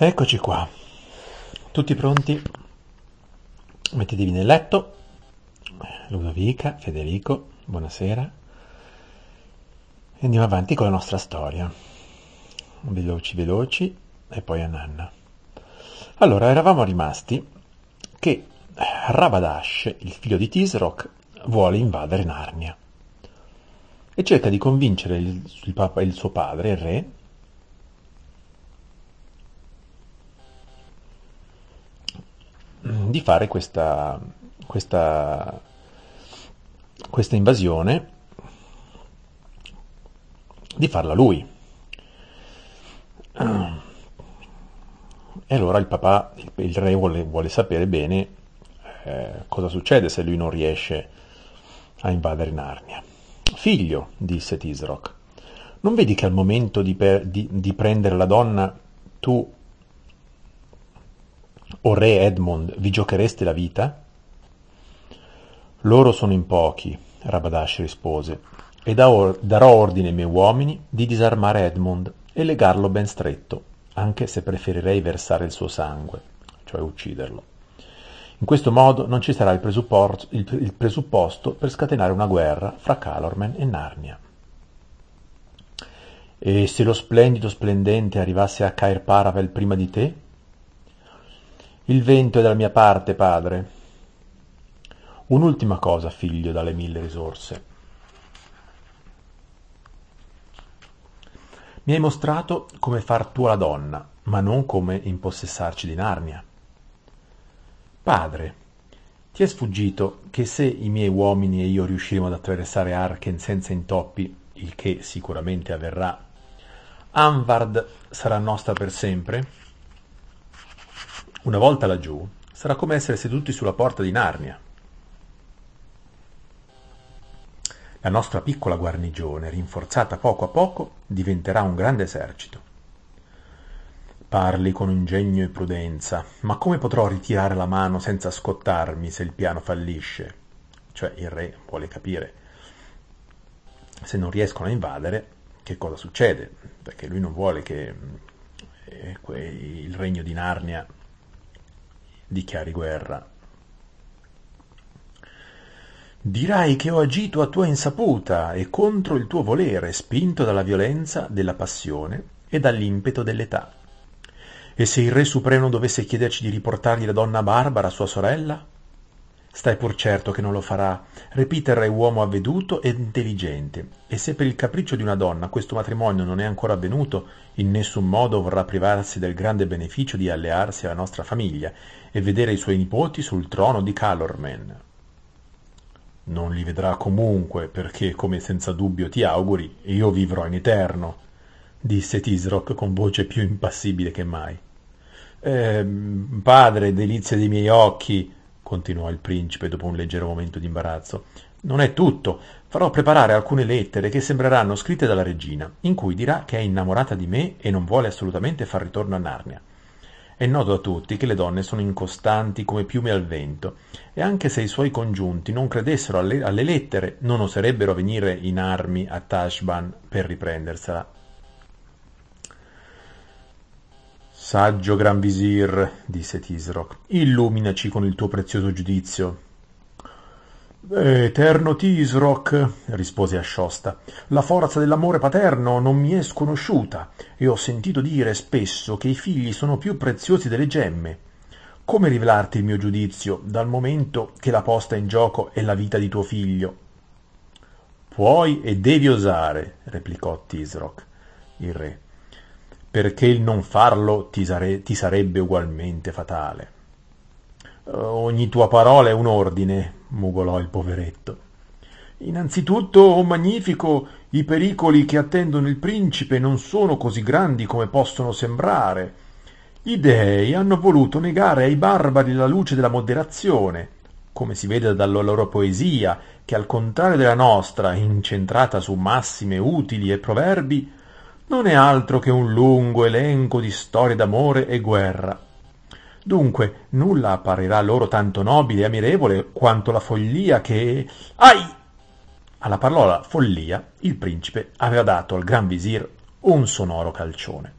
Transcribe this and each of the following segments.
Eccoci qua, tutti pronti? Mettetevi nel letto. Ludovica, Federico, buonasera. Andiamo avanti con la nostra storia. Veloci, veloci, e poi a Nanna. Allora, eravamo rimasti che Rabadash, il figlio di Tisroc, vuole invadere Narnia e cerca di convincere il, il, papa, il suo padre, il re, di fare questa, questa, questa invasione, di farla lui. E allora il papà, il, il re vuole, vuole, sapere bene eh, cosa succede se lui non riesce a invadere Narnia. Figlio, disse Tisroc, non vedi che al momento di, per, di, di prendere la donna tu o re Edmond, vi giochereste la vita? Loro sono in pochi, Rabadash rispose, e darò ordine ai miei uomini di disarmare Edmond e legarlo ben stretto, anche se preferirei versare il suo sangue, cioè ucciderlo. In questo modo non ci sarà il presupposto, il, il presupposto per scatenare una guerra fra Calormen e Narnia. E se lo splendido splendente arrivasse a Cair Paravel prima di te? Il vento è dalla mia parte, padre. Un'ultima cosa, figlio, dalle mille risorse. Mi hai mostrato come far tua la donna, ma non come impossessarci di Narnia. Padre, ti è sfuggito che se i miei uomini e io riusciremo ad attraversare Arken senza intoppi, il che sicuramente avverrà, Anvard sarà nostra per sempre? Una volta laggiù, sarà come essere seduti sulla porta di Narnia. La nostra piccola guarnigione, rinforzata poco a poco, diventerà un grande esercito. Parli con ingegno e prudenza, ma come potrò ritirare la mano senza scottarmi se il piano fallisce? Cioè il re vuole capire. Se non riescono a invadere, che cosa succede? Perché lui non vuole che eh, il regno di Narnia dichiari guerra. Dirai che ho agito a tua insaputa e contro il tuo volere, spinto dalla violenza della passione e dall'impeto dell'età. E se il Re Supremo dovesse chiederci di riportargli la donna Barbara, sua sorella? Stai pur certo che non lo farà. Repeater è uomo avveduto e intelligente, e se per il capriccio di una donna questo matrimonio non è ancora avvenuto, in nessun modo vorrà privarsi del grande beneficio di allearsi alla nostra famiglia e vedere i suoi nipoti sul trono di Calormen. Non li vedrà comunque, perché, come senza dubbio ti auguri, io vivrò in eterno, disse Tisroc con voce più impassibile che mai. Eh, padre, delizia dei miei occhi, continuò il principe dopo un leggero momento di imbarazzo. Non è tutto. Farò preparare alcune lettere che sembreranno scritte dalla regina, in cui dirà che è innamorata di me e non vuole assolutamente far ritorno a Narnia. È noto a tutti che le donne sono incostanti come piume al vento, e anche se i suoi congiunti non credessero alle, alle lettere, non oserebbero venire in armi a Tashban per riprendersela. Saggio Gran Visir, disse Tisroc, illuminaci con il tuo prezioso giudizio. Eterno Tisroc, rispose Asciosta, la forza dell'amore paterno non mi è sconosciuta e ho sentito dire spesso che i figli sono più preziosi delle gemme. Come rivelarti il mio giudizio dal momento che la posta in gioco è la vita di tuo figlio? Puoi e devi osare, replicò Tisroc, il re, perché il non farlo ti, sare- ti sarebbe ugualmente fatale. Ogni tua parola è un ordine, mugolò il poveretto. Innanzitutto, oh magnifico, i pericoli che attendono il principe non sono così grandi come possono sembrare. I dei hanno voluto negare ai barbari la luce della moderazione, come si vede dalla loro poesia, che al contrario della nostra, incentrata su massime utili e proverbi, non è altro che un lungo elenco di storie d'amore e guerra. Dunque nulla apparirà loro tanto nobile e ammirevole quanto la follia che... Ai! Alla parola follia il principe aveva dato al gran visir un sonoro calcione.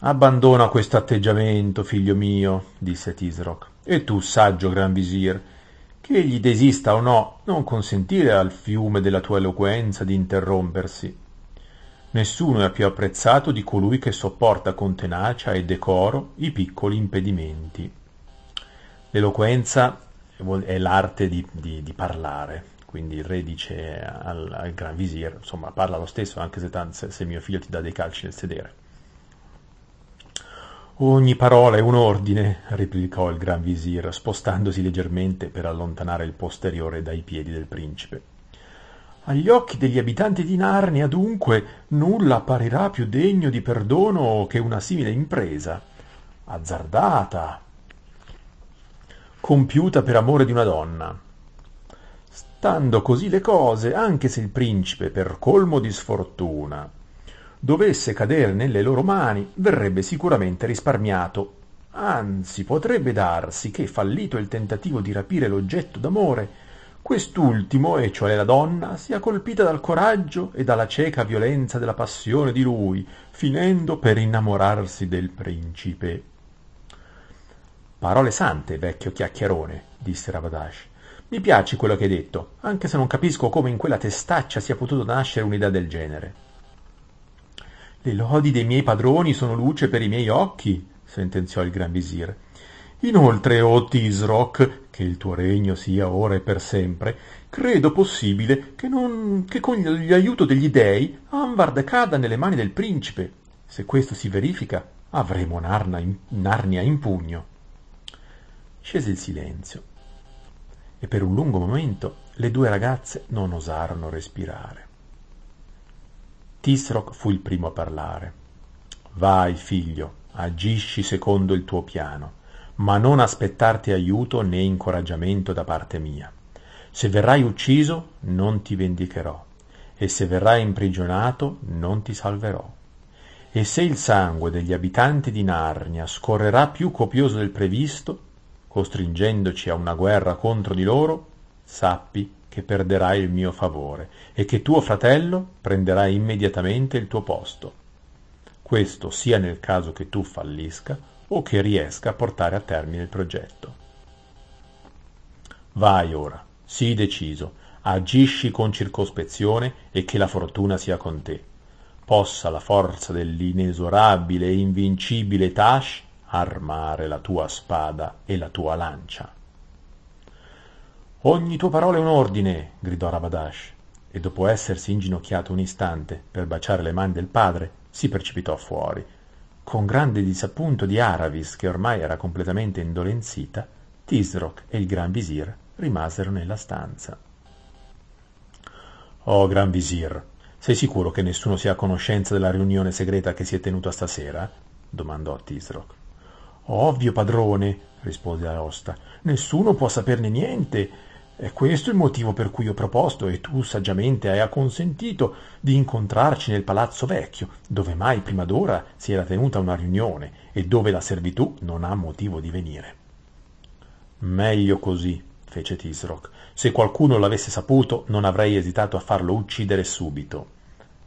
Abbandona questo atteggiamento, figlio mio, disse Tisroc, e tu, saggio gran visir, che egli desista o no, non consentire al fiume della tua eloquenza di interrompersi. Nessuno è più apprezzato di colui che sopporta con tenacia e decoro i piccoli impedimenti. L'eloquenza è l'arte di, di, di parlare, quindi il re dice al, al, gran visir, insomma parla lo stesso anche se, se, se mio figlio ti dà dei calci nel sedere. Ogni parola è un ordine, replicò il gran visir, spostandosi leggermente per allontanare il posteriore dai piedi del principe. Agli occhi degli abitanti di Narnia, dunque, nulla apparirà più degno di perdono che una simile impresa, azzardata, compiuta per amore di una donna. Stando così le cose, anche se il principe, per colmo di sfortuna, dovesse cadere nelle loro mani, verrebbe sicuramente risparmiato. Anzi, potrebbe darsi che, fallito il tentativo di rapire l'oggetto d'amore, quest'ultimo, e cioè la donna, sia colpita dal coraggio e dalla cieca violenza della passione di lui, finendo per innamorarsi del principe. Parole sante, vecchio chiacchierone, disse Rabadash. Mi piace quello che hai detto, anche se non capisco come in quella testaccia sia potuto nascere un'idea del genere. Le lodi dei miei padroni sono luce per i miei occhi, sentenziò il gran visir. Inoltre, o Tisroc, che il tuo regno sia ora e per sempre, credo possibile che, non, che con l'aiuto degli dei Anvard cada nelle mani del principe. Se questo si verifica, avremo Narnia in, Narnia in pugno. Scese il silenzio e per un lungo momento le due ragazze non osarono respirare. Tisroc fu il primo a parlare. Vai, figlio, agisci secondo il tuo piano, ma non aspettarti aiuto né incoraggiamento da parte mia. Se verrai ucciso, non ti vendicherò, e se verrai imprigionato, non ti salverò. E se il sangue degli abitanti di Narnia scorrerà più copioso del previsto, costringendoci a una guerra contro di loro, sappi che perderai il mio favore e che tuo fratello prenderà immediatamente il tuo posto. Questo sia nel caso che tu fallisca o che riesca a portare a termine il progetto. Vai ora, sii deciso, agisci con circospezione e che la fortuna sia con te. Possa la forza dell'inesorabile e invincibile Tash armare la tua spada e la tua lancia. Ogni tua parola è un ordine, gridò Rabadash, e dopo essersi inginocchiato un istante per baciare le mani del padre, si precipitò fuori. Con grande disappunto di Aravis, che ormai era completamente indolenzita, Tisroc e il gran visir rimasero nella stanza. Oh, gran visir, sei sicuro che nessuno sia a conoscenza della riunione segreta che si è tenuta stasera? domandò Tisroc. Ovvio, padrone, rispose Aosta. Nessuno può saperne niente. È questo il motivo per cui ho proposto, e tu saggiamente hai acconsentito, di incontrarci nel palazzo vecchio, dove mai prima d'ora si era tenuta una riunione e dove la servitù non ha motivo di venire. Meglio così, fece Tisroc. Se qualcuno l'avesse saputo, non avrei esitato a farlo uccidere subito.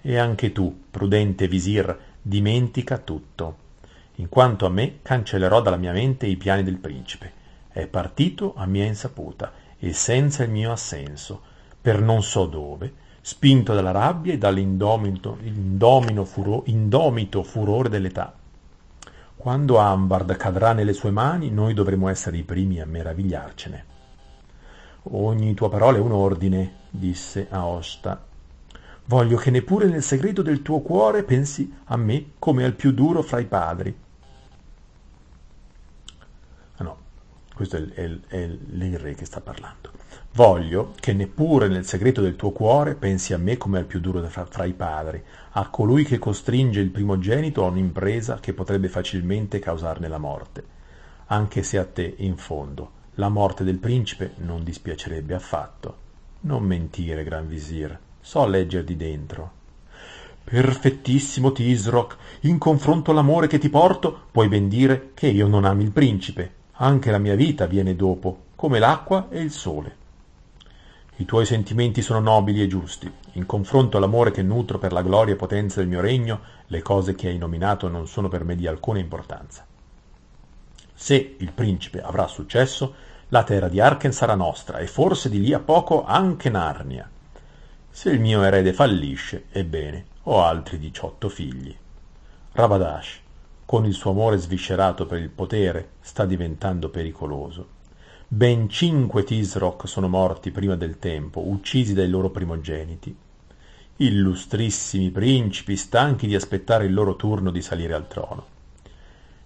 E anche tu, prudente visir, dimentica tutto in quanto a me cancellerò dalla mia mente i piani del principe. È partito a mia insaputa e senza il mio assenso, per non so dove, spinto dalla rabbia e dall'indomito indomito furore dell'età. Quando Ambard cadrà nelle sue mani, noi dovremo essere i primi a meravigliarcene. Ogni tua parola è un ordine, disse Aosta. Voglio che neppure nel segreto del tuo cuore pensi a me come al più duro fra i padri, Questo è, è, il re che sta parlando. Voglio che neppure nel segreto del tuo cuore pensi a me come al più duro fra, fra i padri, a colui che costringe il primogenito a un'impresa che potrebbe facilmente causarne la morte, anche se a te, in fondo, la morte del principe non dispiacerebbe affatto. Non mentire, gran visir, so legger di dentro. Perfettissimo Tisroc, in confronto all'amore che ti porto, puoi ben dire che io non ami il principe, anche la mia vita viene dopo, come l'acqua e il sole. I tuoi sentimenti sono nobili e giusti. In confronto all'amore che nutro per la gloria e potenza del mio regno, le cose che hai nominato non sono per me di alcuna importanza. Se il principe avrà successo, la terra di Arken sarà nostra e forse di lì a poco anche Narnia. Se il mio erede fallisce, ebbene, ho altri diciotto figli. Rabadash, con il suo amore sviscerato per il potere, sta diventando pericoloso. Ben cinque Tisroc sono morti prima del tempo, uccisi dai loro primogeniti. Illustrissimi principi, stanchi di aspettare il loro turno di salire al trono.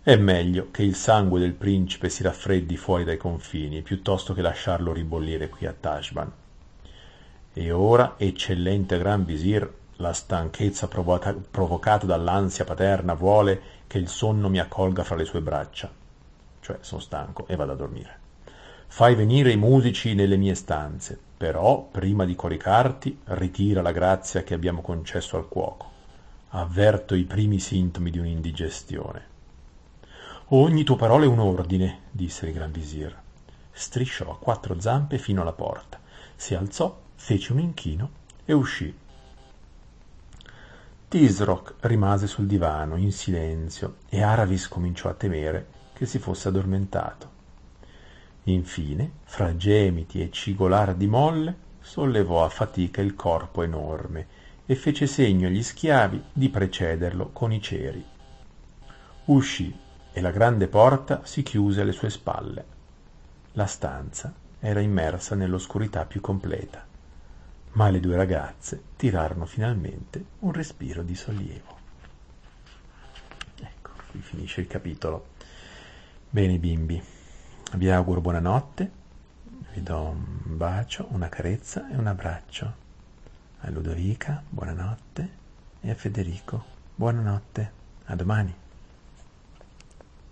È meglio che il sangue del principe si raffreddi fuori dai confini, piuttosto che lasciarlo ribollire qui a Tashban. E ora, eccellente Gran Visir, la stanchezza provoca- provocata dall'ansia paterna vuole che il sonno mi accolga fra le sue braccia. Cioè, sono stanco e vado a dormire. Fai venire i musici nelle mie stanze, però, prima di coricarti, ritira la grazia che abbiamo concesso al cuoco. Avverto i primi sintomi di un'indigestione. Ogni tua parola è un ordine, disse il gran visir. Strisciò a quattro zampe fino alla porta, si alzò, fece un inchino e uscì. Tisroc rimase sul divano, in silenzio, e Aravis cominciò a temere che si fosse addormentato. Infine, fra gemiti e cigolar di molle, sollevò a fatica il corpo enorme e fece segno agli schiavi di precederlo con i ceri. Uscì e la grande porta si chiuse alle sue spalle. La stanza era immersa nell'oscurità più completa, ma le due ragazze tirarono finalmente un respiro di sollievo. Ecco, qui finisce il capitolo. Bene bimbi, vi auguro buonanotte, vi do un bacio, una carezza e un abbraccio. A Ludovica, buonanotte, e a Federico, buonanotte. A domani.